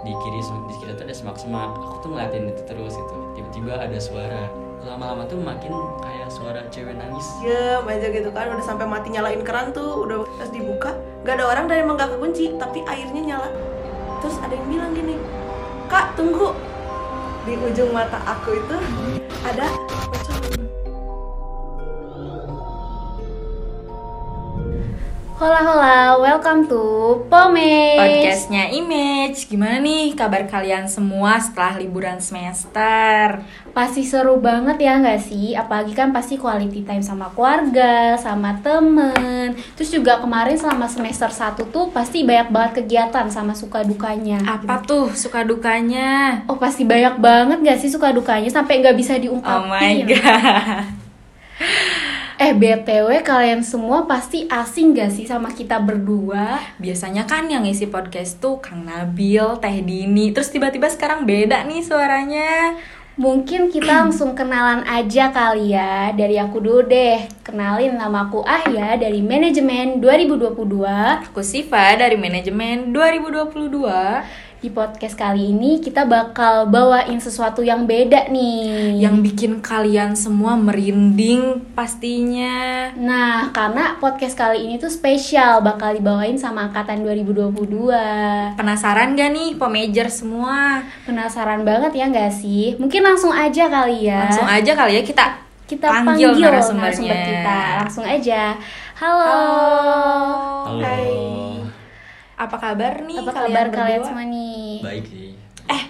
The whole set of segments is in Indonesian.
di kiri di kiri tuh ada semak-semak. Aku tuh ngeliatin itu terus gitu. Tiba-tiba ada suara. Lama-lama tuh makin kayak suara cewek nangis. Diam aja gitu kan. Udah sampai mati nyalain keran tuh. Udah pas dibuka nggak ada orang dan emang gak kekunci tapi airnya nyala. Terus ada yang bilang gini kak tunggu. Di ujung mata aku itu ada Hola hola, welcome to Pomage. Podcastnya Image. Gimana nih kabar kalian semua setelah liburan semester? Pasti seru banget ya nggak sih? Apalagi kan pasti quality time sama keluarga, sama temen. Terus juga kemarin selama semester 1 tuh pasti banyak banget kegiatan sama suka dukanya. Apa tuh suka dukanya? Oh pasti banyak banget gak sih suka dukanya? Sampai nggak bisa diungkapin Oh my god Eh BTW kalian semua pasti asing gak sih sama kita berdua? Biasanya kan yang ngisi podcast tuh Kang Nabil, Teh Dini. Terus tiba-tiba sekarang beda nih suaranya. Mungkin kita langsung kenalan aja kali ya. Dari aku dulu deh. Kenalin nama aku Ahya dari Manajemen 2022 Aku Siva dari Manajemen 2022 Di podcast kali ini kita bakal bawain sesuatu yang beda nih. Yang bikin kalian semua merinding pastinya. Nah, karena podcast kali ini tuh spesial Bakal dibawain sama Angkatan 2022 Penasaran gak nih pomager semua? Penasaran banget ya gak sih? Mungkin langsung aja kali ya. Langsung aja kali ya kita kita panggil panggil, narasumber kita. Langsung aja. Halo, halo. Hai. Apa kabar nih apa kalian kabar kalian berdua? semua nih baik sih Eh,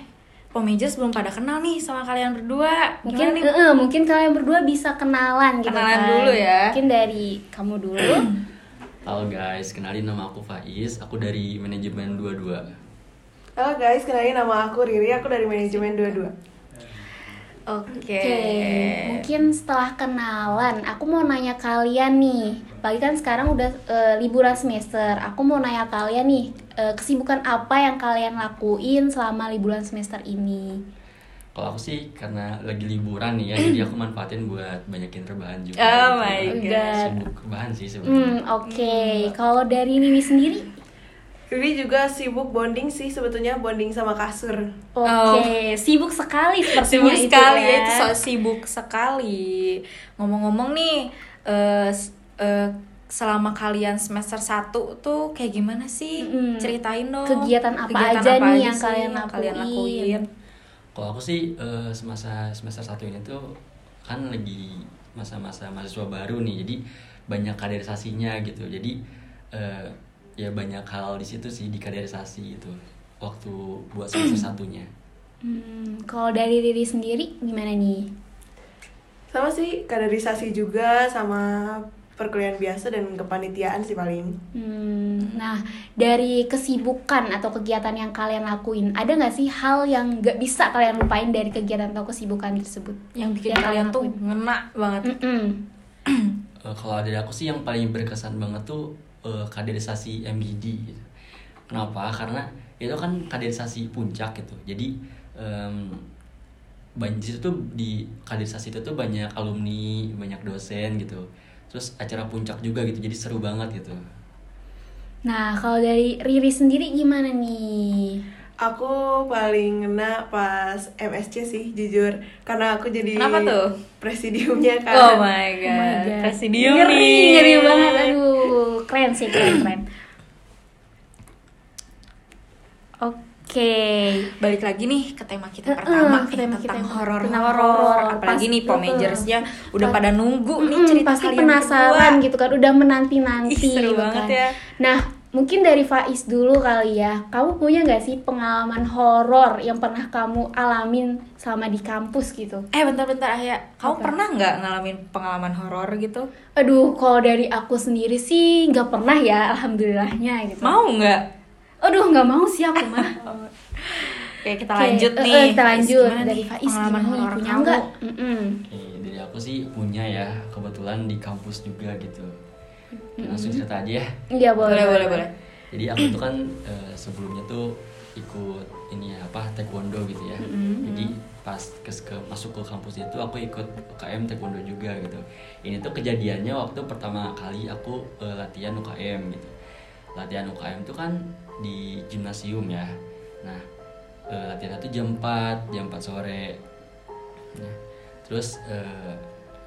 Pomagers belum pada kenal nih sama kalian berdua. mungkin nih? eh, eh, mungkin kalian berdua bisa kenalan gitu Kenalan kan. dulu ya. mungkin dari kamu dulu halo guys kenalin nama aku Faiz aku dari manajemen 22 halo guys kenalin nama aku Riri aku dari manajemen 22 Oke. Oke, mungkin setelah kenalan, aku mau nanya kalian nih. Pagi kan sekarang udah eh, liburan semester. Aku mau nanya kalian nih, eh, kesibukan apa yang kalian lakuin selama liburan semester ini? kalau aku sih karena lagi liburan nih ya jadi aku manfaatin buat banyakin rebahan juga Oh gitu. my God. sibuk rebahan sih sebenarnya Hmm, oke. Kalau dari Mimi sendiri? Riri juga sibuk bonding sih sebetulnya bonding sama kasur Oke, sibuk sekali sepertinya Sibuk itu sekali ya, itu so sibuk sekali. Ngomong-ngomong nih, eh, s- eh, selama kalian semester 1 tuh kayak gimana sih? Mm-mm. Ceritain dong. Kegiatan apa Kegiatan aja apa nih aja yang sih kalian yang kalian lakuin? lakuin? kalau aku sih eh, semasa semester satu ini tuh kan lagi masa-masa mahasiswa baru nih jadi banyak kaderisasinya gitu jadi eh, ya banyak hal di situ sih di kaderisasi itu waktu buat semester satunya Hmm, kalau dari Riri sendiri gimana nih? sama sih kaderisasi juga sama perkuliahan biasa dan kepanitiaan sih paling Hmm, nah dari kesibukan atau kegiatan yang kalian lakuin, ada nggak sih hal yang nggak bisa kalian lupain dari kegiatan atau kesibukan tersebut? Yang bikin Yang kalian kalian tuh ngena banget. Mm-mm. Eh, kalau dari aku sih yang paling berkesan banget tuh eh, kaderisasi MGD gitu. Kenapa? Karena itu kan kaderisasi puncak gitu. Jadi em, banjir tuh di kaderisasi itu tuh banyak alumni, banyak dosen gitu. Terus acara puncak juga gitu. Jadi seru banget gitu. Nah kalau dari Riri sendiri gimana nih? Aku paling ngena pas MSC sih jujur karena aku jadi Kenapa tuh? presidiumnya kan. Oh my Oh god, my God. presidium ngeri, nih. ngeri banget, aduh keren sih keren keren. Oke. Balik lagi nih ke tema kita pertama ke nih, tema kita tentang yang- horor horor. Apalagi Pas- nih pomagersnya udah Pas- pada nunggu nih Mm-mm, cerita pasti kalian penasaran berdua. gitu kan udah menanti nanti Ih, seru banget ya. nah mungkin dari Faiz dulu kali ya kamu punya nggak sih pengalaman horor yang pernah kamu alamin sama di kampus gitu Eh bentar-bentar Ahya, kamu Apa? pernah nggak ngalamin pengalaman horor gitu? aduh kalau dari aku sendiri sih nggak pernah ya alhamdulillahnya gitu Mau nggak? aduh nggak mau sih aku mah Oke kita Oke, lanjut eh, nih. eh, kita Faiz, lanjut gimana dari Faiz pengalaman horor punya kamu? nggak Mm-mm. Oke, dari aku sih punya ya. Kebetulan di kampus juga gitu. Langsung cerita aja ya. iya boleh Boleh boleh boleh. Jadi aku tuh kan eh, sebelumnya tuh ikut ini ya, apa taekwondo gitu ya. Jadi pas ke, ke- masuk ke kampus itu aku ikut UKM taekwondo juga gitu. Ini tuh kejadiannya waktu pertama kali aku eh, latihan UKM gitu. Latihan UKM tuh kan di gimnasium ya. Nah eh, latihan itu jam 4 jam 4 sore Nah, terus eh,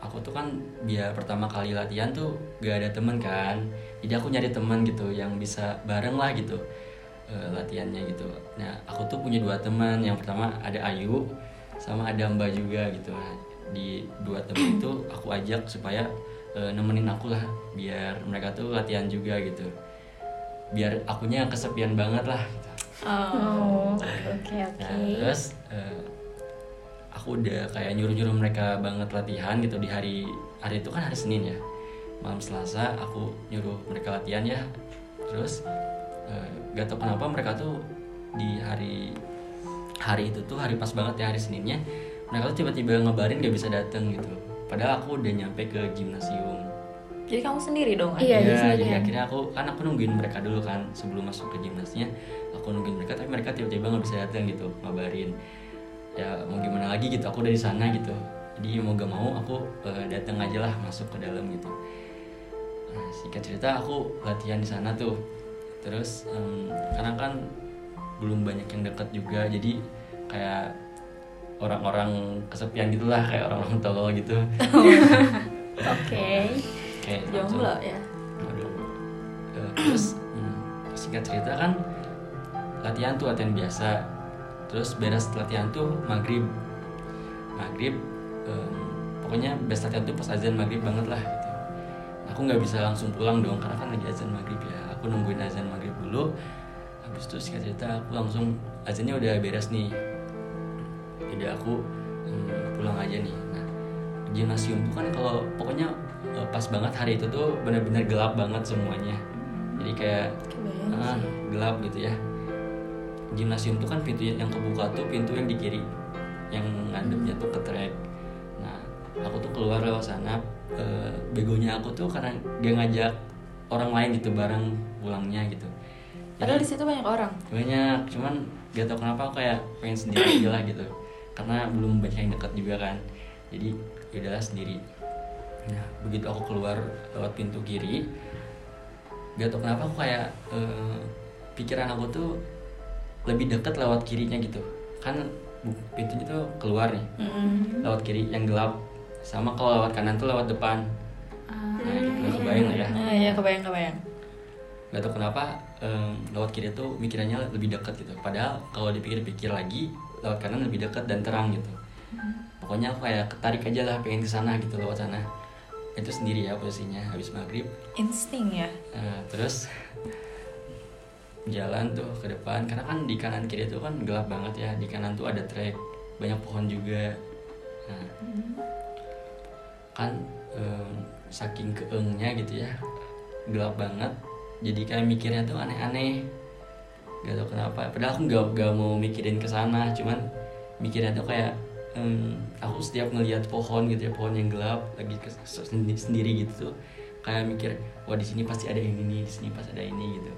aku tuh kan biar pertama kali latihan tuh gak ada temen kan. Jadi aku nyari teman gitu yang bisa bareng lah gitu eh, latihannya gitu. Nah aku tuh punya dua teman. Yang pertama ada Ayu sama ada Mbak juga gitu. Nah, di dua teman itu aku ajak supaya eh, nemenin aku lah biar mereka tuh latihan juga gitu. Biar akunya kesepian banget lah gitu. Oh, oke oke. Nah, terus eh, aku udah kayak nyuruh-nyuruh mereka banget latihan gitu di hari hari itu kan hari Senin ya. Malam Selasa aku nyuruh mereka latihan ya. Terus eh, gak tau kenapa mereka tuh di hari hari itu tuh hari pas banget ya hari Seninnya mereka tuh tiba-tiba ngabarin gak bisa dateng gitu. Padahal aku udah nyampe ke gimnasium. Jadi kamu sendiri dong? Iya, Iya, jadi akhirnya aku kan aku nungguin mereka dulu kan sebelum masuk ke gimnasnya aku nungguin mereka tapi mereka tiba-tiba nggak bisa datang gitu ngabarin ya mau gimana lagi gitu aku udah di sana gitu jadi mau gak mau aku eh, datang aja lah masuk ke dalam gitu nah, singkat cerita aku latihan di sana tuh terus em, karena kan belum banyak yang deket juga jadi kayak orang-orang kesepian gitulah kayak orang-orang tolol gitu Oke. kayak langsung- Jomblo ya? Aduh. Eh, terus hmm, singkat cerita kan latihan tuh latihan biasa terus beres latihan tuh maghrib. Maghrib em, pokoknya best latihan tuh pas azan maghrib banget lah gitu. Aku nggak bisa langsung pulang dong karena kan lagi azan maghrib ya. Aku nungguin azan maghrib dulu habis itu singkat cerita aku langsung azannya udah beres nih. Jadi aku hmm, pulang aja nih. Nah gimnasium tuh kan kalau pokoknya eh, pas banget hari itu tuh benar-benar gelap banget semuanya. Jadi kayak ah, gelap gitu ya gimnasium tuh kan pintu yang kebuka tuh pintu yang di kiri yang ngadepnya tuh ke trek nah aku tuh keluar lewat sana eh, begonya aku tuh karena dia ngajak orang lain gitu bareng pulangnya gitu. Padahal di situ banyak orang. banyak cuman gak tau kenapa aku kayak pengen sendiri aja lah gitu. Karena belum banyak yang dekat juga kan. Jadi yaudahlah sendiri. Nah begitu aku keluar lewat pintu kiri gak tau kenapa aku kayak eh, pikiran aku tuh lebih dekat lewat kirinya gitu. Kan pintunya tuh keluar nih lewat kiri yang gelap. Sama kalau lewat kanan tuh lewat depan. Nah gitu. Kebayang lah ya. Nah, ya kebayang kebayang. nggak tahu kenapa em, lewat kiri tuh mikirannya lebih dekat gitu. Padahal kalau dipikir-pikir lagi lewat kanan lebih dekat dan terang gitu. Pokoknya aku kayak ketarik aja lah pengen ke sana gitu lewat sana. Itu sendiri ya posisinya habis maghrib. Insting ya. Eh, terus jalan tuh ke depan. Karena kan di kanan kiri tuh kan gelap banget ya. Di kanan tuh ada trek. Banyak pohon juga. Nah, kan em, saking keengnya gitu ya gelap banget. Jadi kayak mikirnya tuh aneh-aneh. Gak tau kenapa. Padahal aku gak, gak mau mikirin ke sana. Cuman mikirnya tuh kayak em, aku setiap ngelihat pohon gitu ya pohon yang gelap lagi ke, sendi- sendiri gitu tuh kayak mikir wah di sini pasti ada ini nih di sini pasti ada ini gitu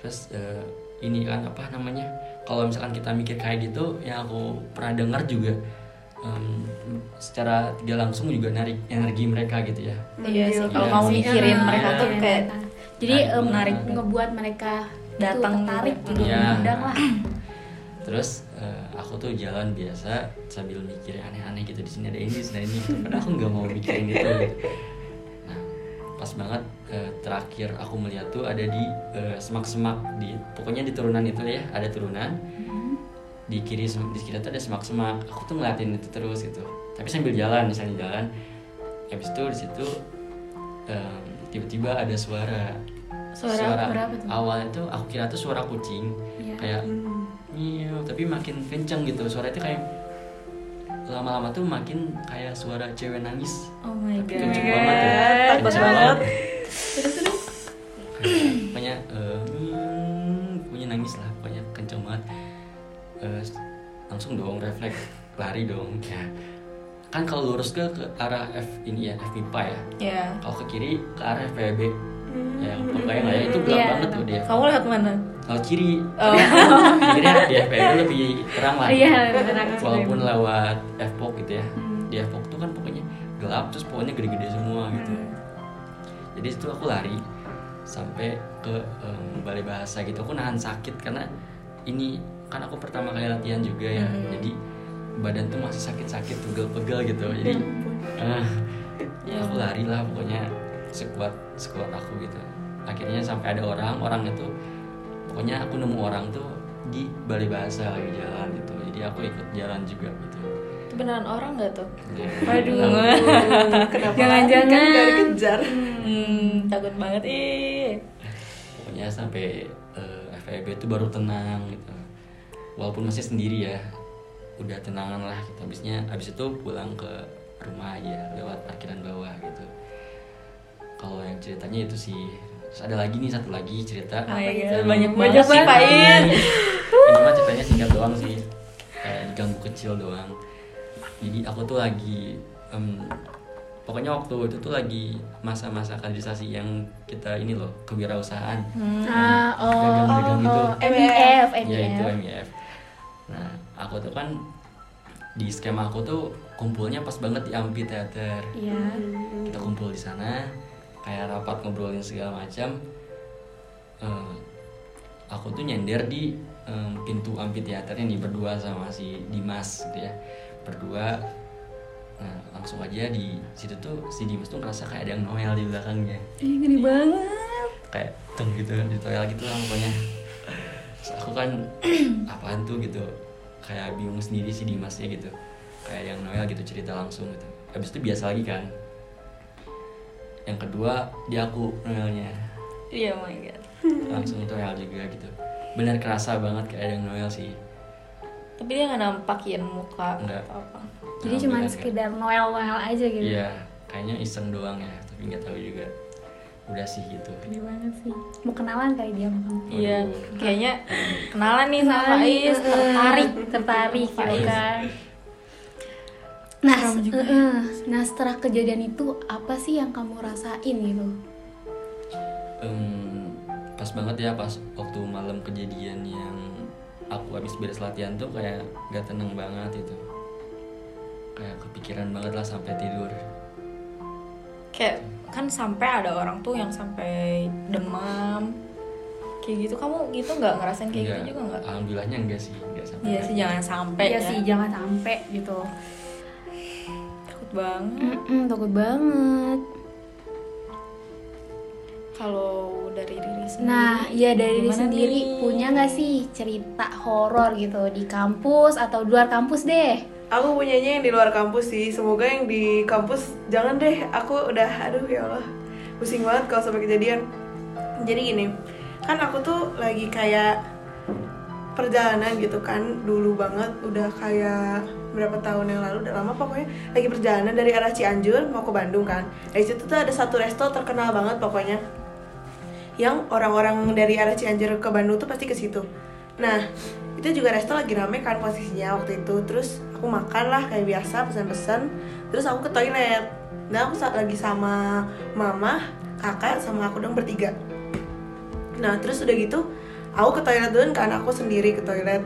terus eh, ini kan apa namanya kalau misalkan kita mikir kayak gitu yang aku pernah dengar juga em, secara tidak langsung juga narik energi mereka gitu ya Iya sih. Kalau Iya sih. mikirin Iya, mereka tuh iya, kayak mereka. jadi em, menarik. ngebuat mereka Datang tarik gitu. gitu Iya. mengundang lah terus eh, aku tuh jalan biasa sambil mikir aneh-aneh gitu di sini ada ini di sini ada ini gitu. padahal aku nggak mau mikirin itu gitu. pas banget eh, terakhir aku melihat tuh ada di eh, semak-semak di pokoknya di turunan itu ya ada turunan. Di kiri di kiri tuh ada semak-semak. Aku tuh ngeliatin itu terus gitu. Tapi sambil jalan misalnya jalan habis itu di situ em, tiba-tiba ada suara. Suara berapa tuh? awalnya tuh aku kira tuh suara kucing. Iya. kayak Iya, tapi makin kenceng gitu. Suara itu kayak lama-lama tuh makin kayak suara cewek nangis. Oh my Tapi god. kenceng banget ya. banget terus terus pokoknya hmm, pokoknya nangis lah, pokoknya kenceng banget. Eh, langsung dong refleks lari dong ya. Kan kalau lurus ke ke arah F ini ya, F pipa ya. Ya. Kalau ke kiri ke arah FPB. Ya, pokoknya lah ya itu gelap Iya, banget tuh dia. Kamu lihat mana? Kalau kiri, Oh. kirinya di FPB lebih terang lah. iya benar walaupun lewat Fpok gitu ya. Hmm. di Fpok tuh kan pokoknya gelap terus pohonnya gede-gede semua gitu. Jadi itu aku lari sampai ke em, balai bahasa gitu. Aku nahan sakit karena ini kan aku pertama kali latihan juga ya. Jadi badan tuh masih sakit-sakit pegel-pegel gitu. Jadi ah, ya aku lari lah pokoknya sekuat sekuat aku gitu akhirnya sampai ada orang orang itu pokoknya aku nemu orang tuh di balai bahasa lagi jalan gitu jadi aku ikut jalan juga gitu Itu beneran orang nggak tuh? Ya, Waduh. Kenapa Jangan-jangan. kan gak dikejar? Hmm, takut banget ih. pokoknya sampai eh, FEB itu baru tenang gitu walaupun masih sendiri ya udah tenangan lah gitu habisnya habis itu pulang ke rumah aja lewat parkiran bawah gitu kalau yang ceritanya itu sih Terus ada lagi nih satu lagi cerita. Oh ya, yang- banyak banget sih Pak In. ini? Mah ceritanya singkat doang sih. Kayak diganggu kecil doang. Jadi aku tuh lagi em, pokoknya waktu itu tuh lagi masa-masa kaderisasi yang kita ini loh kewirausahaan. Ah, oh, dagang-dagang gitu. oh, MIF, ya itu MIF. MIF nah aku tuh kan di skema aku tuh kumpulnya pas banget di amphitheater. Iya. kita kumpul di sana kayak rapat ngobrolin segala macam Eh, aku tuh nyender di em, pintu amphitheaternya nih berdua sama si Dimas gitu ya. Berdua nah langsung aja di situ tuh si Dimas tuh ngerasa kayak ada yang Noel di belakangnya. Ih, gede banget. kayak teng gitu di toilet gitu lah pokoknya. Terus aku kan apaan tuh gitu kayak bingung sendiri si Dimasnya gitu. Kayak yang Noel gitu cerita langsung gitu. Habis itu biasa lagi kan yang kedua di aku Noelnya Iya oh my god. langsung Noel juga gitu benar kerasa banget kayak ada yang Noel sih Tapi dia nggak nampakin muka Enggak. atau apa. Jadi cuma sekedar Noel-Noel aja enggak. gitu. iya kayaknya iseng doang ya tapi nggak tahu juga udah sih gitu Gede banget sih. Mau kenalan kali dia kamu. Iya, kayaknya kenalan nih sama Faiz, eh, tertarik. tertarik gitu kan. Nah, juga. eh, nah setelah kejadian itu apa sih yang kamu rasain gitu? Em, pas banget ya pas waktu malam kejadian yang aku habis beres latihan tuh kayak gak tenang banget itu kayak kepikiran banget lah sampai tidur Kayak kan sampai ada orang tuh yang sampai demam. Kayak gitu kamu gitu nggak ngerasain kayak Enggak, gitu juga nggak? alhamdulillahnya enggak sih enggak sampai Iya sih gitu. jangan sampai Iya ya. sih, jangan sampai gitu. Takut banget. Mm-mm, takut banget. Kalau dari diri sendiri. Nah, ya dari diri sendiri nih? punya nggak sih cerita horor gitu di kampus atau di luar kampus deh? Aku punyanya yang di luar kampus sih. Semoga yang di kampus jangan deh. Aku udah aduh ya Allah. Pusing banget kalau sampai kejadian. Jadi gini, kan aku tuh lagi kayak perjalanan gitu kan dulu banget udah kayak berapa tahun yang lalu udah lama pokoknya lagi perjalanan dari arah Cianjur mau ke Bandung kan dari situ tuh ada satu resto terkenal banget pokoknya yang orang-orang dari arah Cianjur ke Bandung tuh pasti ke situ. Nah, itu juga resto lagi rame kan posisinya waktu itu. Terus aku makan lah kayak biasa pesan-pesan. Terus aku ke toilet. Nah, aku sa- lagi sama mama, kakak, sama aku dong bertiga. Nah, terus udah gitu, aku ke toilet dulu kan aku sendiri ke toilet.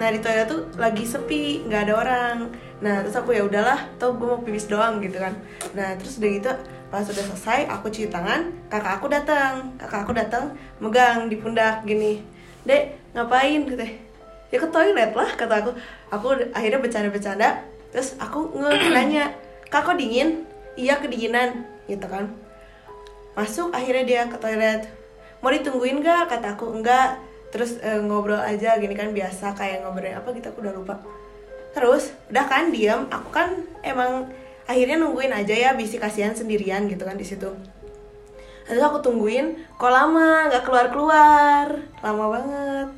Nah, di toilet tuh lagi sepi, nggak ada orang. Nah, terus aku ya udahlah, tau gue mau pipis doang gitu kan. Nah, terus udah gitu pas udah selesai aku cuci tangan kakak aku datang kakak aku datang megang di pundak gini. Dek ngapain? Gitu. Ya ke toilet lah kata aku. Aku akhirnya bercanda-bercanda terus aku nanya kak kok dingin? Iya kedinginan gitu kan. Masuk akhirnya dia ke toilet. Mau ditungguin gak kata aku. Enggak terus eh, ngobrol aja gini kan biasa kayak ngobrolin apa gitu aku udah lupa. Terus udah kan diam aku kan emang akhirnya nungguin aja ya bisi kasihan sendirian gitu kan di situ. Terus aku tungguin kok lama nggak keluar keluar lama banget.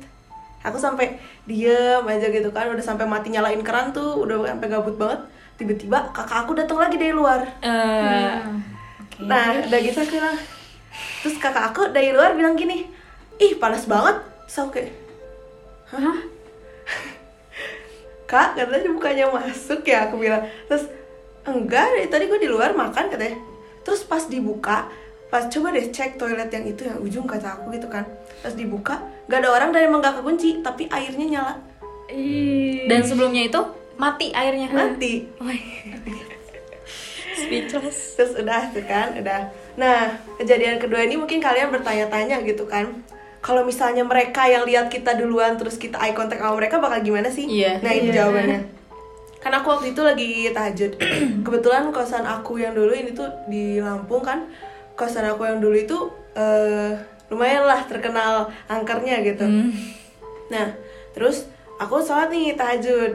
Aku sampai diem aja gitu kan udah sampai mati nyalain keran tuh udah sampai gabut banget. Tiba-tiba kakak aku datang lagi dari luar. Eh, Oke. Nah, udah gitu aku bilang Terus kakak aku dari luar bilang gini Ih, panas banget So, oke Hah? Kak, katanya bukannya masuk ya Aku bilang Terus, enggak, dari tadi gue di luar makan katanya Terus pas dibuka Pas coba deh cek toilet yang itu yang ujung kata aku gitu kan Terus dibuka, gak ada orang dan emang gak kekunci Tapi airnya nyala Ih. Dan sebelumnya itu mati airnya. Mati Oh my God. Speechless. Terus udah tuh kan, udah. Nah, kejadian kedua ini mungkin kalian bertanya-tanya gitu kan. Kalau misalnya mereka yang lihat kita duluan terus kita eye contact sama mereka bakal gimana sih? Iya. nah ini Iya. jawabannya. Karena aku waktu itu lagi tahajud. Kebetulan kosan aku yang dulu ini tuh di Lampung kan. Kosan aku yang dulu itu eh, lumayan lah terkenal angkernya gitu. Nah terus aku sholat nih tahajud.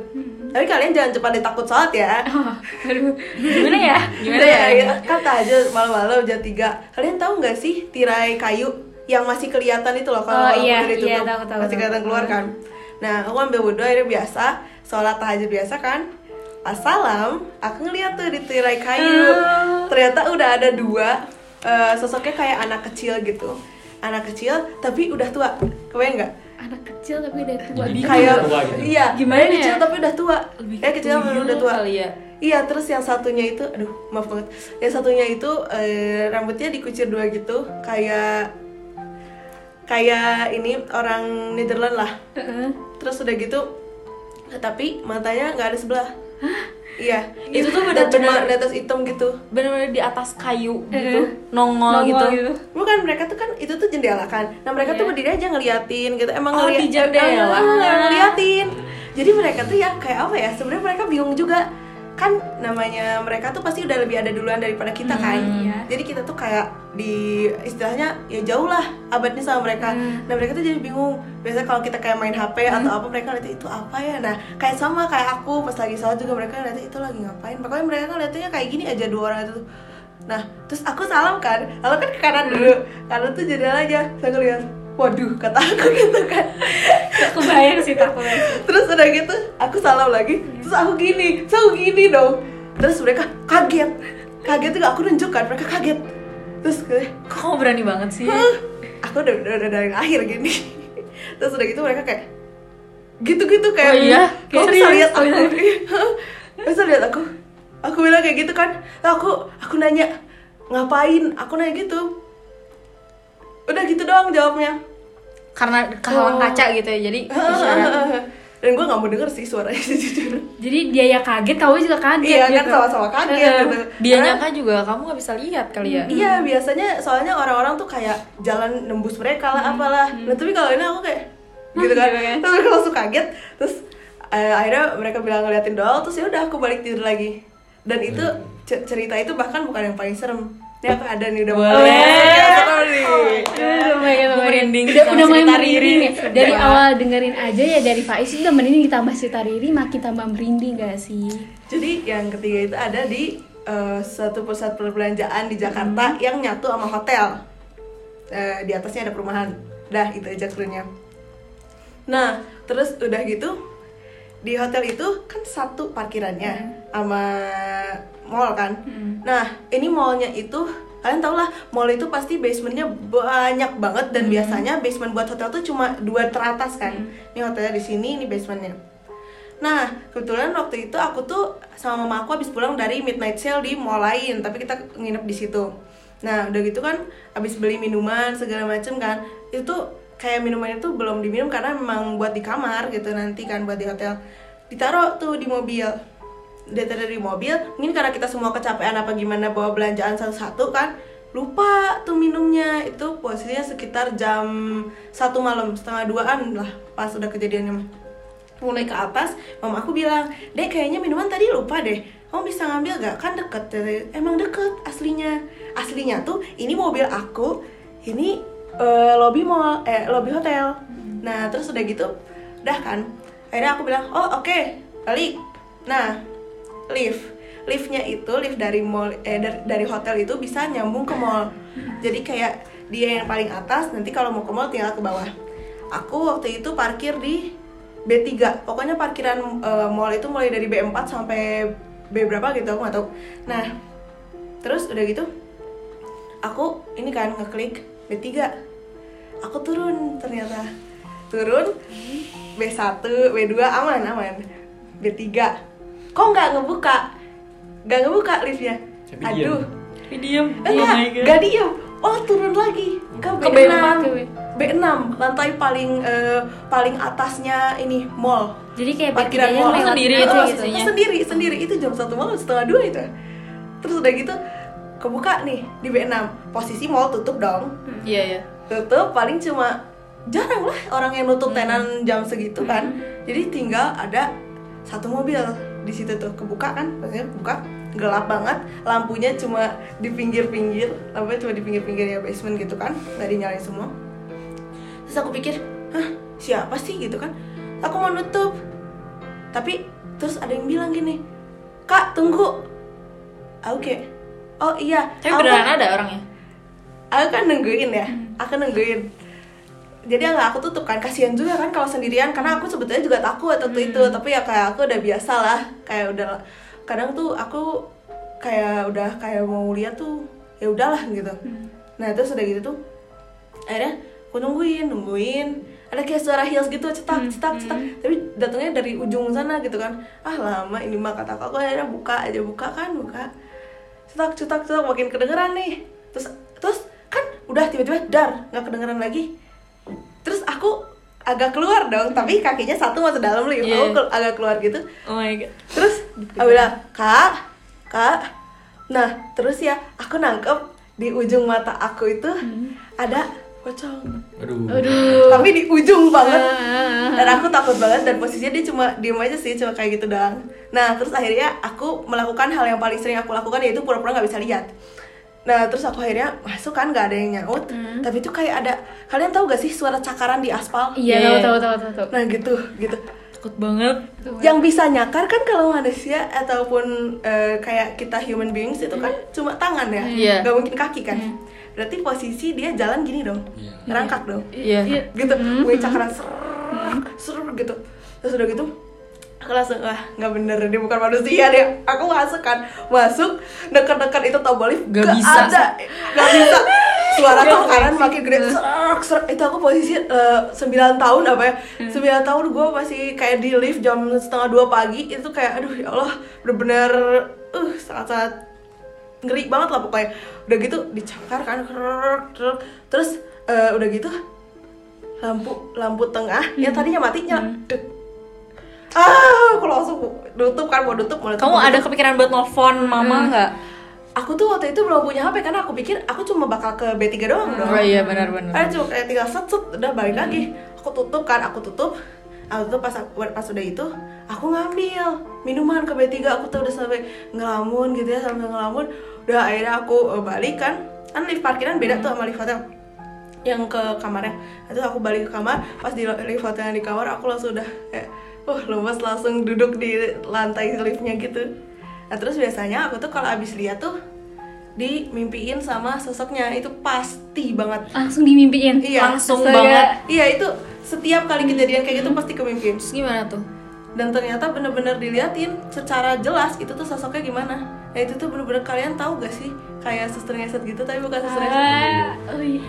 Tapi kalian jangan cepat ditakut sholat ya. Oh, aduh, gimana ya? Gimana Iya, ya? iya. kan tahajud malam-malam jam 3 kalian tahu nggak sih tirai kayu yang masih kelihatan itu loh kalau Oh, iya, udah ditutup iya, tahu, tahu, masih tahu. kelihatan keluar kan nah aku ambil wudhu akhirnya biasa sholat tahajud biasa kan pas salam aku ngeliat tuh di tirai kayu Ah. ternyata udah ada dua eh, sosoknya kayak anak kecil gitu anak kecil tapi udah tua kebayang nggak Anak kecil tapi udah tua. Jadi kayak tua gitu. iya Gimana kayak kecil ya? tapi udah tua Lebih kayak kecil tapi udah tua kali ya. Iya, terus yang satunya itu, aduh, maaf banget. Yang satunya itu eh, rambutnya dikucir dua gitu, kayak kayak ini orang Netherlands lah. Heeh. Terus udah gitu, tapi matanya nggak ada sebelah. Iya, Itu tuh dan cuma atas hitam gitu. Bener-bener di atas kayu gitu, nongol, Nongol gitu. Bukan mereka tuh kan itu tuh jendela kan. Nah mereka tuh Iya. berdiri aja ngeliatin gitu. Emang Oh, ngeliat- di jendela. emang ngeliatin. Jadi mereka tuh ya kayak apa ya? Sebenarnya mereka bingung juga. Kan namanya mereka tuh pasti udah lebih ada duluan daripada kita kan. iya. Jadi kita tuh kayak di istilahnya ya jauh lah abadnya sama mereka. Nah mereka tuh jadi bingung. Biasanya kalau kita kayak main HP atau apa mereka lihat itu apa ya. Nah kayak sama kayak aku pas lagi sholat juga mereka lihat itu lagi ngapain. Pokoknya mereka ngeliatnya kayak gini aja dua orang itu. Nah, terus aku salam kan, lalu kan ke kanan dulu, kanan tuh jendela aja, saya ngeliat, waduh, kata aku gitu kan. Kebayang sih tak kebayang. Terus udah gitu, aku salam lagi, terus aku gini, terus aku gini dong. Terus mereka kaget, kaget juga aku nunjuk kan, mereka kaget. Terus kayak, Kok kamu berani banget sih? "Hah?" aku udah, udah, udah dari lahir gini. Terus udah gitu mereka kayak, gitu-gitu kayak, Oh iya? kamu Kayak bisa lihat Oh aku, bisa lihat aku. Aku bilang kayak gitu kan, aku, aku nanya, ngapain? Aku nanya gitu. Udah gitu doang jawabnya. Karena kehalang Oh. kaca gitu ya, jadi. Dan gue gak mau denger sih suaranya jujur. Jadi dia ya kaget, kamu juga kaget Iya kan gitu. sama-sama kaget gitu. Dia Karena- nyangka juga kamu nggak bisa lihat kali ya. Iya biasanya soalnya orang-orang tuh kayak jalan nembus mereka lah apalah. Nah tapi kalau ini aku kayak gitu kan. gitu kan. Terus mereka langsung kaget. Terus eh, akhirnya mereka bilang ngeliatin doang. Terus ya udah aku balik tidur lagi. Dan itu ce- cerita itu bahkan bukan yang paling serem. Ini aku ada nih udah Boleh. Nih. Aduh, merinding Udah, udah mulai cerita merinding Riri. ya. Dari Sumpah. awal dengerin aja ya dari Faiz udah merinding ditambah cerita Riri makin tambah merinding gak sih? Jadi yang ketiga itu ada di eh, suatu pusat perbelanjaan di Jakarta Hmm. yang nyatu sama hotel. Eh, di atasnya ada perumahan. Dah itu aja clue-nya. Nah, terus udah gitu di hotel itu kan satu parkirannya Hmm. sama mall kan. Nah, ini mallnya itu kalian tau lah mall itu pasti basementnya banyak banget dan biasanya basement buat hotel tuh cuma dua teratas kan. Ini hotelnya di sini, ini basementnya. Nah, kebetulan waktu itu aku tuh sama mama aku habis pulang dari midnight sale di mall lain, tapi kita nginep di situ. Nah, udah gitu kan habis beli minuman segala macem kan. Itu kayak minumannya tuh belum diminum karena memang buat di kamar gitu nanti kan buat di hotel. Ditaruh tuh di mobil. Dia taruh di mobil, mungkin karena kita semua kecapean apa gimana bawa belanjaan satu-satu kan. Lupa tuh minumnya. Itu posisinya sekitar jam satu malam setengah duaan lah pas udah kejadiannya mulai ke atas mama aku bilang dek kayaknya minuman tadi lupa deh. Kamu bisa ngambil gak kan deket emang deket aslinya. Aslinya tuh ini mobil aku ini eh, lobby mall eh lobby hotel. Nah terus udah gitu udah kan. Akhirnya aku bilang oh oke balik. Nah lift. Liftnya itu lift dari mall eh dari, hotel itu bisa nyambung ke mall. Jadi kayak dia yang paling atas nanti kalau mau ke mall tinggal ke bawah. Aku waktu itu parkir di B3 pokoknya parkiran eh, mall itu mulai dari B4 sampai B berapa gitu aku nggak tahu. Nah terus udah gitu aku ini kan ngeklik B3 aku turun ternyata. Turun B1 B2 aman aman. B3 kok nggak ngebuka? Nggak ngebuka liftnya? Tapi aduh. Diem. enggak Oh God. nggak diem. Oh turun lagi. Ke Ke B6 B4. B6 lantai paling eh, paling atasnya ini mall. Jadi kayak parkiran mall. sendiri itu Oh, gitu. posisinya. sendiri sendiri. Itu jam satu malam setengah dua itu. Terus udah gitu kebuka nih di B6 posisi mall tutup dong. Iya ya. tutup paling cuma jarang lah orang yang nutup tenan jam segitu kan. Jadi tinggal ada satu mobil di situ tuh kebuka kan? Maksudnya kebuka gelap banget lampunya cuma di pinggir-pinggir lampunya cuma di pinggir-pinggir ya basement gitu kan? Nggak dinyalain semua. Terus aku pikir hah siapa sih? gitu kan. Aku mau nutup. Tapi terus ada yang bilang gini kak tunggu. Aku kayak oh iya Tapi beneran ada orangnya. aku kan nungguin ya aku nungguin jadi nggak aku tutup kan kasihan juga kan kalau sendirian karena aku sebetulnya juga takut waktu itu. Tapi ya kayak aku udah biasa lah kayak udah kadang tuh aku kayak udah kayak mau lihat tuh ya udahlah gitu. Nah terus udah gitu tuh akhirnya aku nungguin nungguin. Ada kayak suara heels gitu cetak cetak cetak. tapi datangnya dari ujung sana gitu kan. Ah lama ini mah kata aku akhirnya buka aja buka kan buka. Cetak cetak cetak makin kedengeran nih. Terus terus kan udah tiba-tiba dar nggak kedengeran lagi agak keluar dong tapi kakinya satu masuk dalam lift Iya. aku ke- agak keluar gitu. Oh my god. terus aku bilang kak kak. Nah terus ya aku nangkep di ujung mata aku itu ada pocong. Aduh. Aduh. tapi di ujung banget. Dan aku takut banget dan posisinya dia cuma diem aja sih cuma kayak gitu doang. Nah terus akhirnya aku melakukan hal yang paling sering aku lakukan yaitu pura-pura nggak bisa lihat nah terus aku akhirnya masuk kan nggak ada yang nyaut. Tapi itu kayak ada kalian tahu gak sih suara cakaran di aspal? Iya, tahu tahu tahu tahu. tahu. nah gitu gitu. Takut banget. yang bisa nyakar kan kalau manusia ataupun eh, kayak kita human beings itu kan cuma tangan ya. Iya. nggak mungkin kaki kan. Berarti posisi dia jalan gini dong Iya. ngerangkak dong. Iya. gitu gue cakaran serrrr, serrrr gitu. Terus udah gitu aku langsung wah nggak bener dia bukan manusia deh aku masuk kan masuk dekat-dekat itu tombol lift Gak nggak bisa. ada. Nggak bisa. Suara cakaran makin gede. Serrrr, serrrr. itu aku posisi eh, 9 tahun apa ya? 9 tahun gue masih kayak di lift jam setengah dua pagi itu kayak aduh ya Allah bener-bener uh sangat-sangat ngeri banget lah pokoknya. Udah gitu dicakar kan terus eh, udah gitu lampu lampu tengah yang tadinya mati nyala Dek. Ah aku langsung nutup kan mau nutup mau nutup Kamu ada kepikiran buat nelfon mama nggak? aku tuh waktu itu belum punya HP karena aku pikir aku cuma bakal ke B3 doang dong Oh iya benar-benar. Ada cuma kayak tinggal set set udah balik lagi. Aku tutup kan, aku tutup. Aku tutup pas pas udah itu, aku ngambil minuman ke B3. Aku tuh udah sampai ngelamun gitu ya, sampai ngelamun. Udah akhirnya aku eh, balik kan. Kan lift parkiran beda tuh sama lift hotel yang ke kamarnya. Itu aku balik ke kamar, pas di lift hotel yang di kamar aku langsung udah kayak Wah, lemes langsung duduk di lantai liftnya gitu. Nah, terus biasanya aku tuh kalau abis lihat tuh dimimpiin sama sosoknya itu pasti banget Langsung dimimpiin. Iya, Langsung astaga. banget. Iya, itu setiap kali kejadian kayak gitu pasti kemimpiin. Terus gimana tuh? Dan ternyata bener-bener diliatin secara jelas itu tuh sosoknya gimana. Nah itu tuh bener-bener kalian tahu gak sih kayak suster ngeset gitu tapi bukan suster ngeset. Ah, oh iya.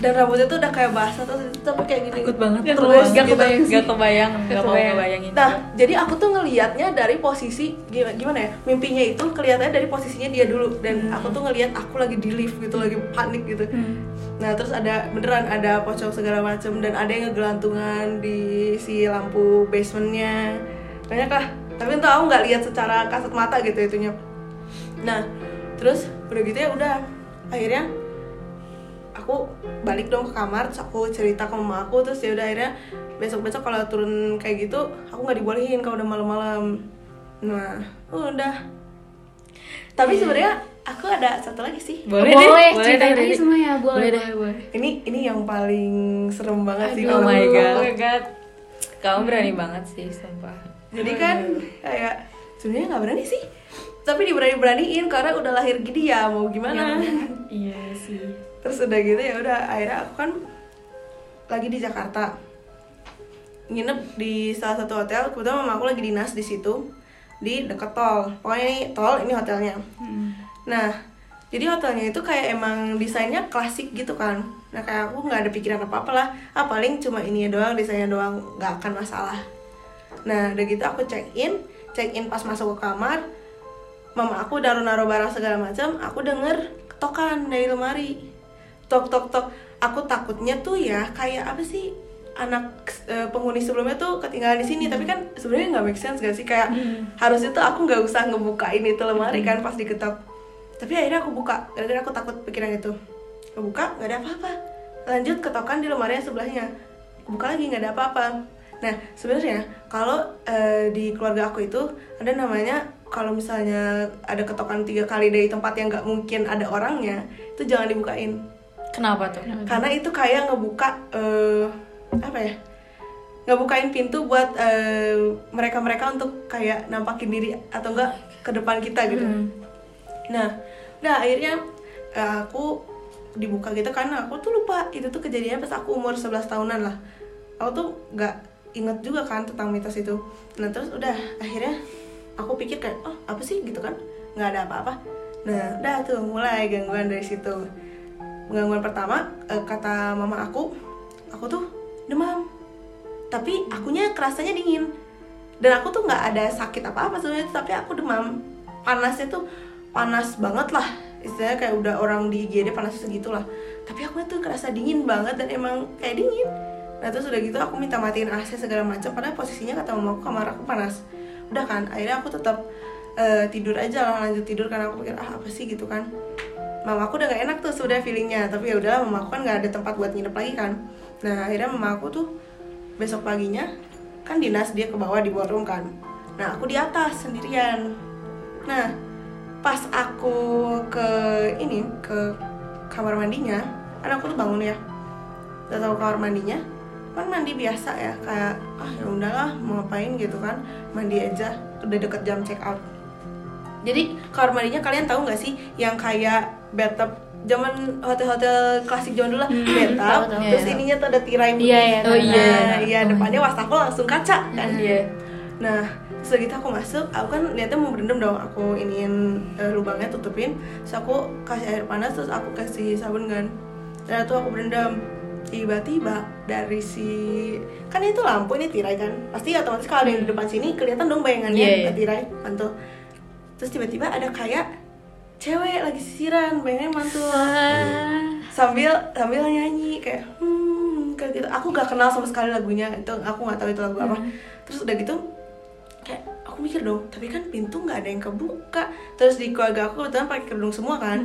Dan rambutnya tuh udah kayak basah terus itu tapi kayak gini. Takut banget. Gak Terus kebayang, gitu. gak kebayang sih. Gak kebayang, gak mau kebayang. ngebayangin. Nah, jadi aku tuh ngelihatnya dari posisi gimana, gimana ya? Mimpinya itu kelihatannya dari posisinya dia dulu dan aku tuh ngelihat aku lagi di lift gitu, lagi panik gitu. Nah, terus ada beneran ada pocong segala macem dan ada yang ngegelantungan di si lampu basementnya. Banyak lah. Tapi entah aku nggak lihat secara kasat mata gitu itunya. Nah, terus udah gitu ya udah akhirnya aku balik dong ke kamar terus aku cerita ke mama aku terus ya udah akhirnya besok besok kalau turun kayak gitu aku nggak dibolehin kalau udah malam-malam nah udah tapi sebenarnya aku ada satu lagi sih Boleh, boleh, deh, ceritain deh, aja deh. semuanya, boleh, Boleh boleh, deh. boleh. ini ini yang paling serem banget sih Oh my god. aku. god. Kamu berani banget sih, sumpah. jadi kan kayak sebenarnya nggak berani sih tapi diberani-beraniin karena udah lahir gini ya mau gimana Iya sih. Terus udah gitu ya udah akhirnya aku kan lagi di Jakarta. Nginep di salah satu hotel kebetulan mama aku lagi dinas di situ di dekat tol. Pokoknya ini tol ini hotelnya. Nah jadi hotelnya itu kayak emang desainnya klasik gitu kan. Nah kayak aku nggak ada pikiran apa apa lah. Ah paling cuma ini doang desainnya doang nggak akan masalah. Nah udah gitu aku check in check in pas masuk ke kamar mama aku udah naruh barang segala macam aku denger ketokan dari lemari tok tok tok. Aku takutnya tuh ya kayak apa sih anak eh, penghuni sebelumnya tuh ketinggalan di sini. Tapi kan sebenarnya nggak make sense gak sih? Kayak harusnya tuh aku nggak usah ngebukain itu lemari kan pas diketok. Tapi akhirnya aku buka. Gara-gara aku takut pikiran itu. Aku buka nggak ada apa-apa. Lanjut ketokan di lemari yang sebelahnya. Aku buka lagi nggak ada apa-apa. Nah sebenarnya kalau eh, di keluarga aku itu ada namanya kalau misalnya ada ketokan tiga kali dari tempat yang nggak mungkin ada orangnya itu jangan dibukain Kenapa tuh? karena itu kayak ngebuka eh, apa ya? Ngebukain pintu buat eh, mereka-mereka untuk kayak nampakin diri atau enggak ke depan kita gitu. Nah udah akhirnya eh, aku dibuka gitu karena aku tuh lupa itu tuh kejadiannya pas aku umur 11 tahunan lah. Aku tuh nggak inget juga kan tentang mitos itu. Nah terus udah akhirnya aku pikir kayak oh apa sih? gitu kan. Nggak ada apa-apa. Nah udah tuh mulai gangguan dari situ gangguan pertama eh, kata mama aku aku tuh demam. Tapi akunya kerasanya dingin. Dan aku tuh nggak ada sakit apa apa sebenarnya tapi aku demam. Panasnya tuh panas banget lah. Istilahnya kayak udah orang di IGD panas segitulah. Tapi aku tuh kerasa dingin banget dan emang kayak dingin. Nah terus udah gitu aku minta matiin AC segala macam padahal posisinya kata mama aku kamar aku panas. Udah kan akhirnya aku tetap eh, tidur aja lah lanjut tidur karena aku pikir ah apa sih? gitu kan mama aku udah gak enak tuh sudah feelingnya tapi ya udahlah mama aku kan nggak ada tempat buat nginep lagi kan. Nah akhirnya mama aku tuh besok paginya kan dinas dia ke bawah di ballroom kan. Nah aku di atas sendirian. Nah pas aku ke ini ke kamar mandinya kan aku tuh bangun ya. Udah tahu kamar mandinya? Kan mandi biasa ya kayak ah ya udahlah mau ngapain gitu kan. Mandi aja udah deket jam check out. Jadi kamar mandinya kalian tahu nggak sih yang kayak bathtub zaman hotel-hotel klasik zaman dulu lah bathtub tahu, tahu. terus Iya. ininya tuh ada tirai putih Iya, iya, Oh, iya. Nah, iya depannya wastafel langsung kaca kan Iya. Nah, terus gitu aku masuk, aku kan lihatnya mau berendam dong, aku iniin eh, lubangnya tutupin, terus aku kasih air panas, terus aku kasih sabun kan, dan itu aku berendam. Tiba-tiba dari si kan itu lampu ini tirai kan, pasti otomatis kalau ada yang di depan sini kelihatan dong bayangannya Iya, iya. ke tirai mantul. Terus tiba-tiba ada kayak cewek lagi sisiran, bayangannya mantul sambil sambil nyanyi kayak hmm kayak gitu. Aku gak kenal sama sekali lagunya itu aku nggak tahu itu lagu apa. Terus udah gitu kayak aku mikir dong tapi kan pintu nggak ada yang kebuka. Terus di keluarga aku kebetulan pakai kerudung semua kan.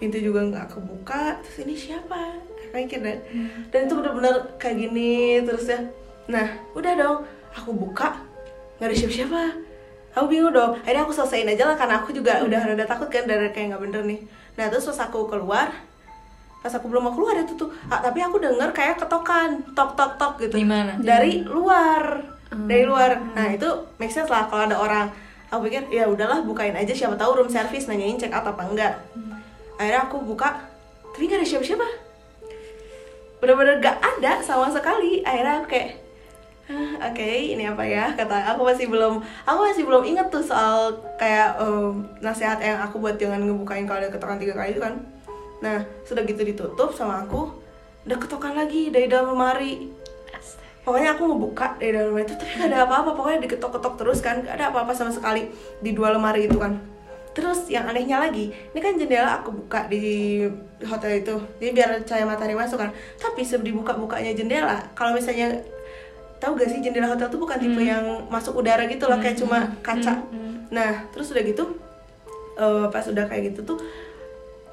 Pintu juga nggak kebuka terus ini siapa? Aku mikir dan dan itu benar-benar kayak gini terus ya nah udah dong aku buka nggak ada siapa-siapa aku bingung dong. Akhirnya aku selesaiin aja lah karena aku juga udah rada takut kan dari kayak nggak bener nih. Nah terus pas aku keluar pas aku belum mau keluar itu tuh ah, tapi aku denger kayak ketokan tok tok tok gitu. Di mana? dari luar. Dari luar. Nah itu make sense lah kalau ada orang. Aku pikir ya udahlah bukain aja siapa tahu room service nanyain check out apa enggak. Akhirnya aku buka tapi nggak ada siapa-siapa. Bener-bener gak ada sama sekali. Akhirnya aku kayak "Hah, oke ini apa ya? Kata aku masih belum aku masih belum inget tuh soal kayak em, nasihat yang aku buat jangan ngebukain kalau ada ketokan tiga kali itu kan. Nah sudah gitu ditutup sama aku udah ketokan lagi dari dalam lemari. Pokoknya aku ngebuka dari dalam lemari itu tapi gak ada apa-apa pokoknya diketok-ketok terus kan gak ada apa-apa sama sekali di dua lemari itu kan. Terus yang anehnya lagi ini kan jendela aku buka di hotel itu jadi biar cahaya matahari masuk kan. Tapi sebelum dibuka-bukanya jendela kalau misalnya tahu gak sih jendela hotel tuh bukan tipe yang masuk udara gitu loh kayak cuma kaca. nah terus udah gitu eh, pas udah kayak gitu tuh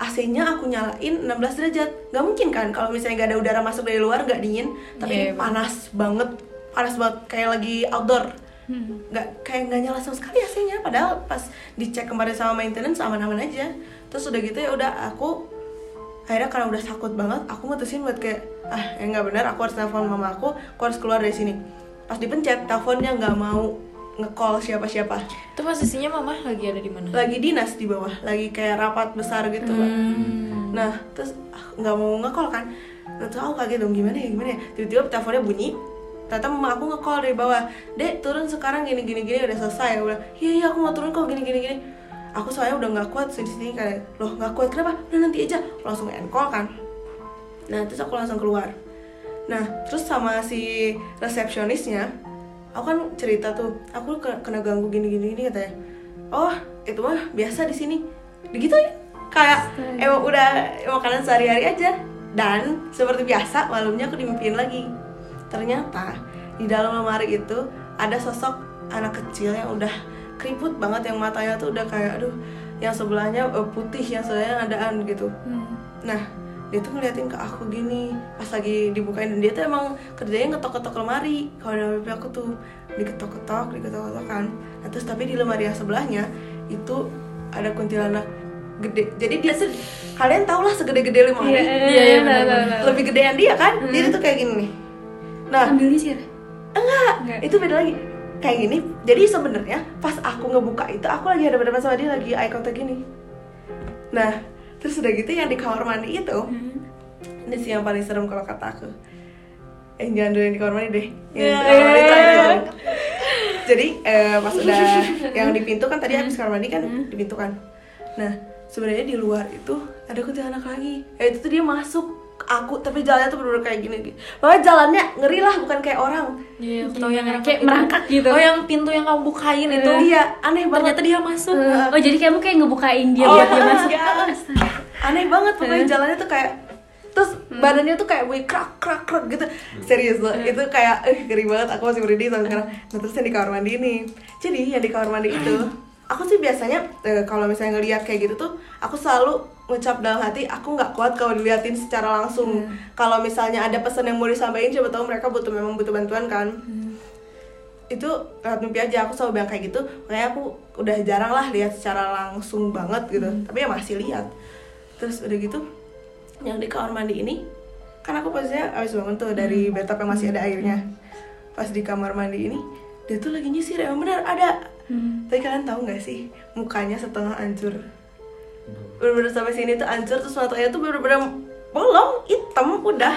AC-nya aku nyalain 16 derajat. Nggak mungkin kan kalau misalnya nggak ada udara masuk dari luar nggak dingin. Tapi Iya, ini panas banget panas banget kayak lagi outdoor. Nggak kayak nggak nyala sama sekali AC-nya padahal pas dicek kemarin sama maintenance aman-aman aja. Terus udah gitu ya udah aku akhirnya karena udah takut banget aku mutusin buat kayak ah ya nggak benar aku harus telepon mama aku aku harus keluar dari sini. Pas dipencet teleponnya nggak mau nge-call siapa-siapa. Itu posisinya mama lagi ada di mana? lagi dinas di bawah lagi kayak rapat besar gitu. Hmm. nah terus ah, nggak mau nge-call kan? Terus aku kaget dong gimana ya gimana ya? Tiba-tiba teleponnya bunyi ternyata mama aku nge-call dari bawah. Dek turun sekarang gini gini gini udah selesai. Bilang iya iya aku mau turun kok gini gini gini aku soalnya udah nggak kuat di sini kayak loh nggak kuat kenapa? Udah nanti aja. Aku langsung call kan. Nah terus aku langsung keluar. Nah terus sama si resepsionisnya aku kan cerita tuh aku ke- kena ganggu gini gini gini katanya. Oh itu mah biasa di sini. Digituin kayak emang udah makanan sehari-hari aja. Dan seperti biasa malamnya aku dimimpiin lagi. Ternyata di dalam lemari itu ada sosok anak kecil yang udah keriput banget yang matanya tuh udah kayak aduh yang sebelahnya eh, putih yang sebelahnya adaan gitu. Hmm. Nah, dia tuh ngeliatin ke aku gini pas lagi dibukain dan dia tuh emang kerjanya ngetok-ketok lemari. Kalau dalam mimpi aku tuh diketok-ketok diketok-ketok kan nah, terus tapi di lemari yang sebelahnya itu ada kuntilanak gede. Jadi dia tuh kalian tau lah segede-gede lemari? Iya, tahu, benar, tahu, benar. tahu. lebih gedean dia kan? Jadi tuh kayak gini nih. Nah ambil sih. enggak. Enggak. itu beda lagi kayak gini. Jadi sebenarnya pas aku ngebuka itu aku lagi ada depan sama dia lagi eye contact gini. Nah terus udah gitu yang di kamar mandi itu ini sih yang paling serem kalau kata aku. Eh jangan dulu yang di kamar mandi deh. Yang di kamar mandi itu jadi eh, pas udah yang di pintu kan tadi habis kamar mandi kan di pintu kan. Nah sebenarnya di luar itu ada kuntilanak lagi. Eh itu tuh dia masuk aku tapi jalannya tuh bener-bener kayak gini gitu. Makanya jalannya ngeri lah bukan kayak orang. Iya, tahu yang Kayak itu. merangkak gitu. Oh, yang pintu yang kamu bukain itu. iya. Aneh banget. Ternyata dia masuk. oh jadi kamu kayak ngebukain dia Oh, buat dia masuk. Iya. aneh banget pokoknya jalannya tuh kayak terus badannya tuh kayak bunyi krak krak krak gitu. Serius loh itu kayak eh ngeri banget. Aku masih merinding sampai sekarang. Nah terus yang di kamar mandi ini. Jadi yang di kamar mandi itu aku sih biasanya eh, kalau misalnya ngelihat kayak gitu tuh aku selalu ngucap dalam hati aku nggak kuat kalau diliatin secara langsung. Kalau misalnya ada pesan yang mau disampaikan coba tahu mereka butuh memang butuh bantuan kan. Itu lewat mimpi aja aku selalu bilang kayak gitu. Makanya aku udah jarang lah lihat secara langsung banget gitu. Tapi ya masih lihat. Terus udah gitu yang di kamar mandi ini kan aku posisinya abis bangun tuh dari bathtub yang masih ada airnya. Pas di kamar mandi ini dia tuh lagi nyisir emang benar ada tapi kalian tahu nggak sih mukanya setengah hancur. Bener-bener sampai sini tuh hancur terus matanya tuh bener-bener bolong hitam udah.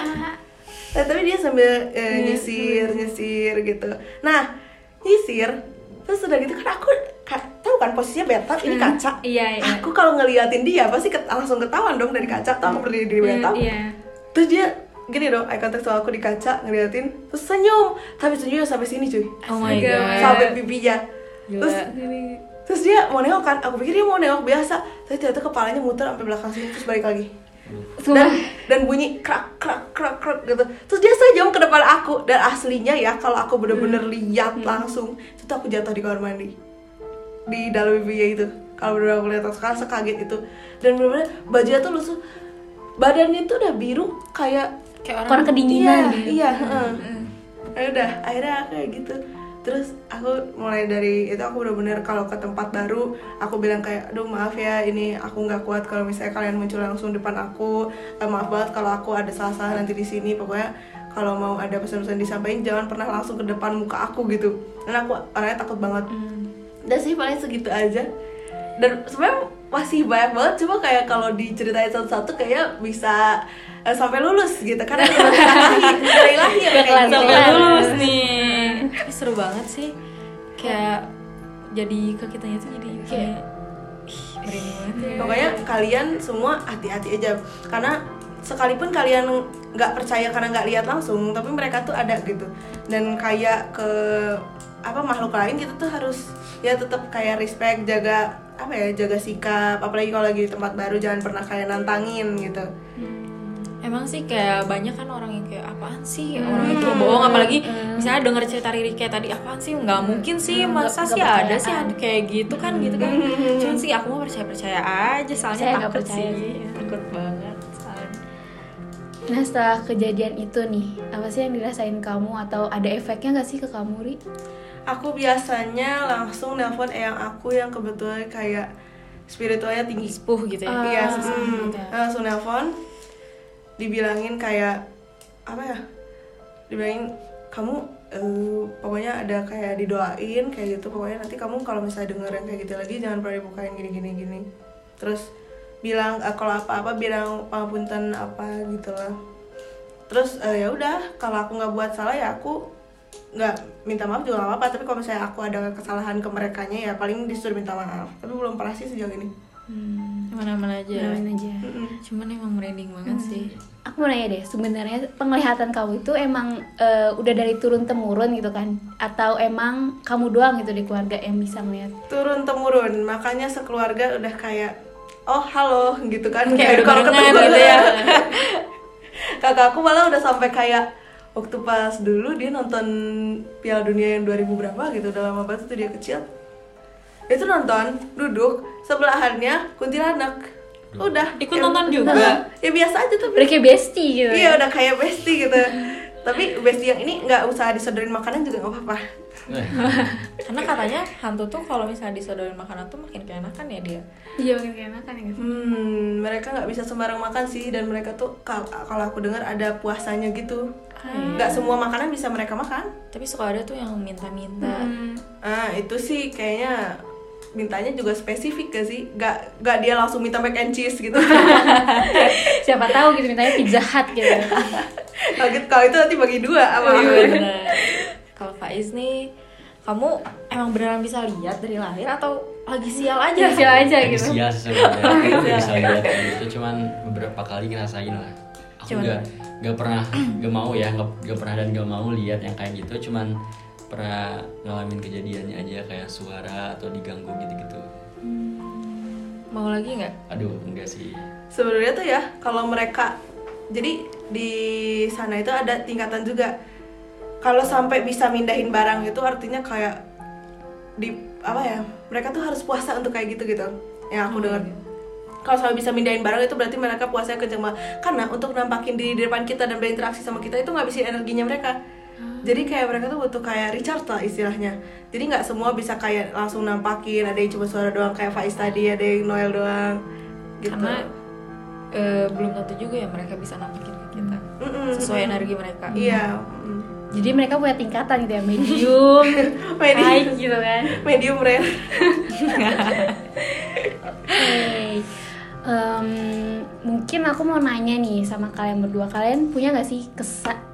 Nah, tapi dia sambil eh, nyisir nyisir gitu. Nah nyisir terus udah gitu kan aku tahu kan posisinya bathtub ini kaca. Iya iya. Aku kalau ngeliatin dia pasti ket- langsung ketahuan dong dari kaca tau aku berdiri di bathtub iya terus dia gini dong eye contact sama aku di kaca ngeliatin terus senyum. Tapi senyumnya sampai sini cuy. Oh my god. sampai pipinya Gila. terus terus dia mau nengok kan aku pikir dia mau nengok biasa. Tapi ternyata kepalanya muter sampai belakang sini terus balik lagi. Dan dan bunyi krak krak krak krak gitu. Terus dia senyum ke depan aku dan aslinya ya kalau aku bener-bener lihat langsung itu tuh aku jatuh di kamar mandi. Di dalam mimpinya itu. Kalau bener aku lihat sekarang sekaget itu. Dan bener-bener bajunya tuh lusuh badannya tuh udah biru kayak Kayak orang kedinginan iya gitu. iya heeh. Ya udah akhirnya kayak gitu terus aku mulai dari itu aku bener-bener kalau ke tempat baru aku bilang kayak aduh maaf ya ini aku nggak kuat kalau misalnya kalian muncul langsung depan aku. Eh, maaf banget kalau aku ada salah-salah nanti di sini. Pokoknya kalau mau ada pesan-pesan disampaikan jangan pernah langsung ke depan muka aku gitu. Karena aku orangnya takut banget. Dan sih paling segitu aja. Dan sebenarnya masih banyak banget cuma kayak kalau diceritain satu-satu kayak bisa eh, sampai lulus gitu. Karena dia lahir dari lahir Gak kayak gitu. Sampai lulus nih. Seru banget sih. Kayak jadi ke kitanya tuh jadi kayak ih, ya. pokoknya kalian semua hati-hati aja. Karena sekalipun kalian nggak percaya karena nggak lihat langsung tapi mereka tuh ada gitu. Dan kayak ke apa makhluk lain kita tuh harus ya tetap kayak respect jaga apa ya jaga sikap. Apalagi kalau lagi di tempat baru jangan pernah kayak nantangin gitu Emang sih kayak banyak kan orang yang kayak apaan sih? Orang itu bohong apalagi misalnya denger cerita Riri kayak tadi apaan sih? Nggak mungkin sih masa nggak sih ada percayaan. sih ada kayak gitu kan gitu kan. Cuman sih aku mau percaya percaya aja soalnya Saya nggak takut percaya sih. sih. takut banget soalnya. Nah setelah kejadian itu nih, apa sih yang dirasain kamu atau ada efeknya gak sih ke kamu Ri? aku biasanya langsung nelpon eyang aku yang kebetulan kayak spiritualnya tinggi. Sepuh gitu ya? Ah, Iya, oke. mm, langsung nelpon, dibilangin kayak apa ya? Dibilangin kamu eh, pokoknya ada kayak didoain kayak gitu pokoknya nanti kamu kalau misalnya denger yang kayak gitu lagi jangan pernah dibukain gini gini gini. Terus bilang eh, kalau apa-apa bilang pangapunten apa gitu lah. Terus eh, ya udah kalau aku nggak buat salah ya aku nggak minta maaf juga nggak apa-apa tapi kalau misalnya aku ada kesalahan ke mereka ya paling disuruh minta maaf tapi belum pernah sih sejauh ini mana-mana aja Main aja. Mm-mm. cuman emang merinding banget sih Aku mau nanya deh, sebenarnya penglihatan kamu itu emang eh, udah dari turun temurun gitu kan? Atau emang kamu doang gitu di keluarga yang bisa melihat? turun temurun makanya sekeluarga udah kayak oh halo gitu kan Kayak udah kalau ketemu gitu ya. kakakku malah udah sampai kayak waktu pas dulu dia nonton Piala Dunia yang 2000 berapa gitu udah lama banget tuh dia kecil itu nonton duduk sebelahannya kuntilanak udah Ikut Ya, nonton juga? ya biasa aja tuh Udah kayak bestie gitu. iya udah kayak bestie gitu tapi bestie yang ini nggak usah disodorin makanan juga nggak apa-apa Eh, Karena katanya hantu tuh kalau misalnya disodorin makanan tuh makin keenakan ya dia. Iya makin keenakan ya. hmm mereka nggak bisa sembarang makan sih dan mereka tuh kal- kalau aku dengar ada puasanya gitu nggak semua makanan bisa mereka makan Tapi suka ada tuh yang minta-minta. Hmm. ah itu sih kayaknya mintanya juga spesifik gak sih? Nggak nggak dia langsung minta mac and cheese gitu. Siapa tahu gitu mintanya pizza hut gitu. kalau gitu kalau itu nanti bagi dua sama Iya, aku. Kalau Faiz nih, kamu emang beneran bisa lihat dari lahir atau lagi sial aja? Jadi aja lagi gitu. sia sih sebenarnya. Aku nggak bisa lihat gitu cuman beberapa kali ngerasain lah. Aku Cuman- nggak nggak pernah nggak mau ya nggak nggak pernah dan nggak mau lihat yang kayak gitu. Cuman pernah ngalamin kejadiannya aja kayak suara atau diganggu gitu-gitu. Mau lagi nggak? aduh enggak sih. Sebenarnya tuh ya kalau mereka jadi di sana itu ada tingkatan juga. Kalau sampai bisa mindahin barang itu artinya kayak di apa ya mereka tuh harus puasa untuk kayak gitu gitu yang aku dengar. Kalau sampai bisa mindahin barang itu berarti mereka puasanya kenceng banget karena untuk nampakin diri di depan kita dan berinteraksi sama kita itu ngabisin energinya mereka jadi kayak mereka tuh butuh kayak Richard lah istilahnya jadi nggak semua bisa kayak langsung nampakin ada yang cuma suara doang kayak Faiz tadi ada yang Noel doang gitu Karena eh, belum tentu juga ya mereka bisa nampakin ke kita Mm-mm. sesuai energi mereka. Iya, mm. Jadi mereka punya tingkatan gitu ya, medium, Medium. high gitu kan. medium rare. Oke. Em, mungkin aku mau nanya nih sama kalian berdua. Kalian punya nggak sih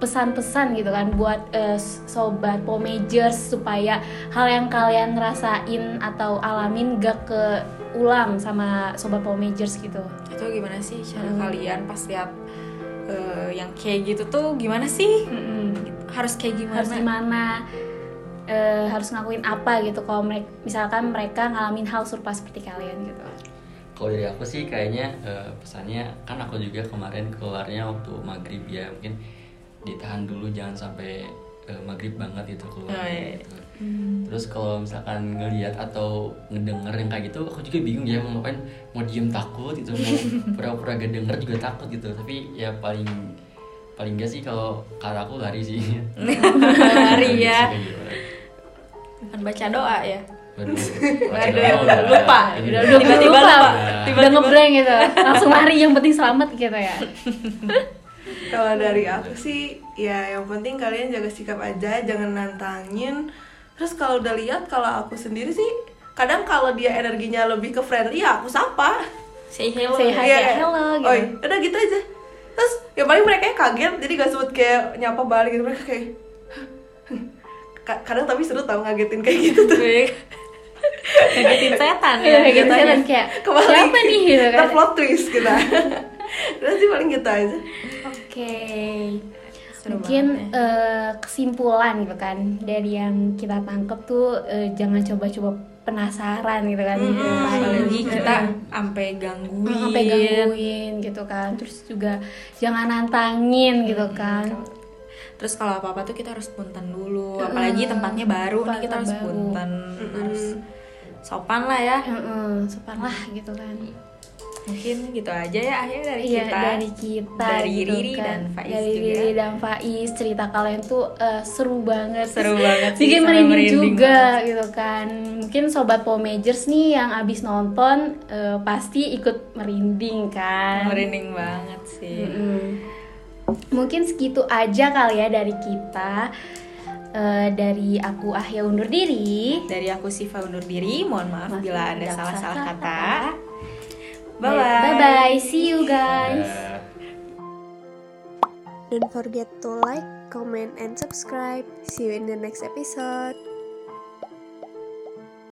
pesan-pesan gitu kan buat eh, sobat pomagers supaya hal yang kalian rasain atau alamin gak keulang sama sobat pomagers gitu? Itu gimana sih cara kalian pas lihat eh, yang kayak gitu tuh gimana sih? Harus kayak gimana? harus gimana? Eh, harus ngakuin apa gitu kalau mereka misalkan mereka ngalamin hal serupa seperti kalian gitu kalau dari aku sih kayaknya eh, pesannya kan aku juga kemarin keluarnya waktu maghrib ya mungkin ditahan dulu jangan sampai eh, maghrib banget itu keluar Oh, iya, iya. gitu. terus kalau misalkan ngelihat atau ngedenger yang kayak gitu aku juga bingung ya mau ngapain mau diem takut gitu mau pura-pura gak denger juga takut gitu tapi ya paling paling gak sih kalau kata aku lari sih Lari ya. Gitu. Bukan baca doa ya. Waduh, Waduh, doa udah- lupa. ini udah udah- udah Tiba-tiba lupa lupa. udah ngeblank gitu langsung lari yang penting selamat gitu ya Kalau dari aku sih, ya yang penting kalian jaga sikap aja, jangan nantangin. Terus kalau udah lihat, kalau aku sendiri sih, kadang kalau dia energinya lebih ke friendly, ya aku sapa. Say hello. Say hi. Iya, kayak, kayak, "Hello," gitu. "Oi," udah gitu aja. Terus yang paling mereka kaget, jadi gak sebut kayak nyapa balik gitu mereka kayak. Ka- kadang tapi seru tau ngagetin kayak gitu tuh. Ngagetin setan Iya, ya. kayak gitu jatuhnya. dan kayak Kebalik. siapa nih gitu Kita kan plot twist kita. Udah sih paling gitu aja. Oke. Seru Mungkin banget ya. eh, kesimpulan gitu kan dari yang kita tangkep tuh eh, jangan coba-coba penasaran gitu kan. Mm-mm. Ngapain. Apalagi kita sampai gangguin. sampai gangguin gitu kan. Terus juga jangan nantangin gitu kan. Terus kalau apa-apa tuh kita harus punten dulu. Apalagi tempatnya baru nih kita Tempat harus baru. punten. Mm-mm. Harus sopan lah ya. Heeh, sopan lah gitu kan. Mungkin gitu aja ya akhirnya dari Iya kita. dari kita Dari gitu Riri kan. dan Faiz dari juga. Riri dan Faiz cerita kalian tuh eh, seru banget Seru banget sih, bikin merinding merinding juga gitu kan mungkin sobat pomagers nih yang abis nonton eh, pasti ikut merinding kan Merinding banget sih. Mm-mm. Mungkin segitu aja kali ya dari kita Eh, dari aku Ahya undur diri Dari aku Siva undur diri. Mohon maaf Maaf bila ada salah-salah salah kata. kata. Bye bye. bye bye see you guys Eh, Don't forget to like, comment, and subscribe. See you in the next episode.